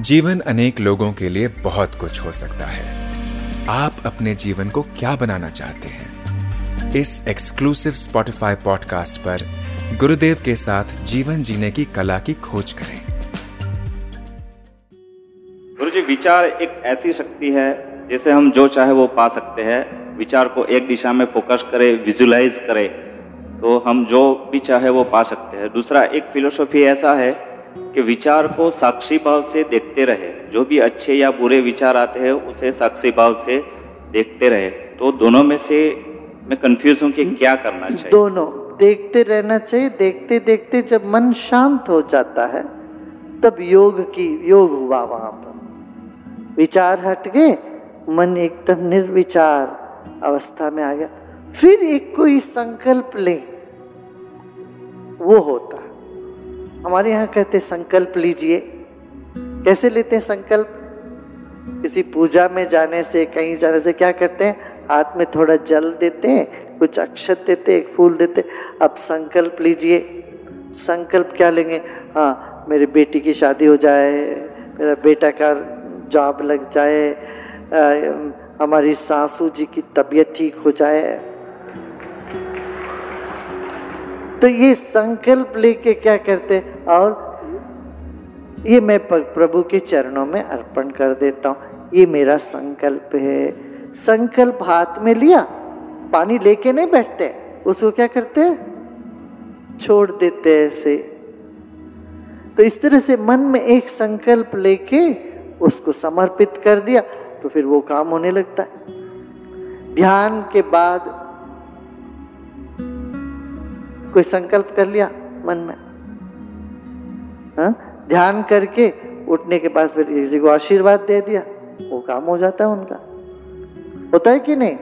जीवन अनेक लोगों के लिए बहुत कुछ हो सकता है। आप अपने जीवन को क्या बनाना चाहते हैं? इस एक्सक्लूसिव स्पॉटिफाई पॉडकास्ट पर गुरुदेव के साथ जीवन जीने की कला की खोज करें। गुरु जी विचार एक ऐसी शक्ति है जिसे हम जो चाहे वो पा सकते हैं। विचार को एक दिशा में फोकस करें विजुलाइज करें तो हम जो भी चाहे वो पा सकते हैं। दूसरा, एक फिलोसॉफी ऐसा है कि विचार को साक्षी भाव से देखते रहे। जो भी अच्छे या बुरे विचार आते हैं, उसे साक्षी भाव से देखते रहे। तो दोनों में से मैं कंफ्यूज हूँ कि क्या करना चाहिए। दोनों, देखते रहना चाहिए। देखते देखते जब मन शांत हो जाता है, तब योग की, योग हुआ वहाँ पर। विचार हट गए, मन एकदम निर्विचार अवस्था में आ गया। फिर एक कोई संकल्प ले, वो होता हमारे यहाँ कहते संकल्प लीजिए। कैसे लेते हैं संकल्प? किसी पूजा में जाने से कहीं जाने से क्या करते हैं? हाथ में थोड़ा जल देते हैं कुछ अक्षत देते एक फूल देते अब संकल्प लीजिए। संकल्प क्या लेंगे? हाँ मेरी बेटी की शादी हो जाए मेरा बेटा का जॉब लग जाए आ, हमारी सासू जी की तबीयत ठीक हो जाए तो ये संकल्प लेके क्या करते और ये मैं प्रभु के चरणों में अर्पण कर देता हूँ। ये मेरा संकल्प है। संकल्प हाथ में लिया, पानी लेके नहीं बैठते, उसको क्या करते छोड़ देते ऐसे। तो इस तरह से मन में एक संकल्प लेके उसको समर्पित कर दिया तो फिर वो काम होने लगता है। ध्यान के बाद कोई संकल्प कर लिया मन में? हा? ध्यान करके उठने के बाद फिर किसी को आशीर्वाद दे दिया। वो काम हो जाता है उनका। होता है कि नहीं?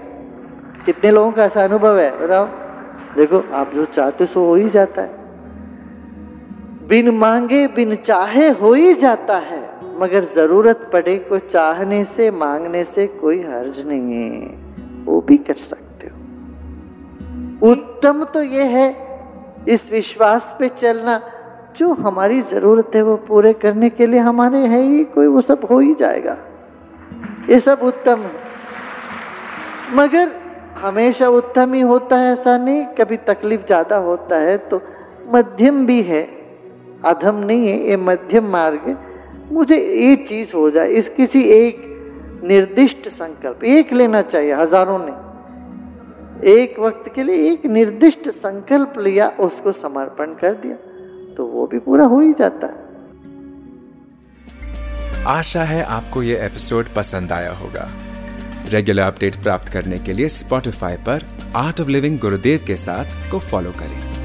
कितने लोगों का ऐसा अनुभव है? बताओ। देखो, आप जो चाहते सो हो ही जाता है। बिन मांगे, बिन चाहे, हो ही जाता है। मगर ज़रूरत पड़े को चाहने से, मांगने से कोई हर्ज नहीं है। वो भी कर सकते हो। उत्तम तो ये है इस विश्वास पे चलना, जो हमारी ज़रूरत है वो पूरे करने के लिए हमारे है ही कोई, वो सब हो ही जाएगा। ये सब उत्तम मगर हमेशा उत्तम ही होता है, ऐसा नहीं, कभी तकलीफ़ ज़्यादा होता है तो मध्यम भी है। अधम नहीं है, ये मध्यम मार्ग है। मुझे ये चीज़ हो जाए, इस किसी एक निर्दिष्ट संकल्प, एक लेना चाहिए, हज़ारों ने एक वक्त के लिए एक निर्दिष्ट संकल्प लिया, उसको समर्पण कर दिया तो वो भी पूरा हो ही जाता है। आशा है आपको ये एपिसोड पसंद आया होगा। रेगुलर अपडेट प्राप्त करने के लिए स्पॉटिफाई पर आर्ट ऑफ़ लिविंग गुरुदेव के साथ को फॉलो करें।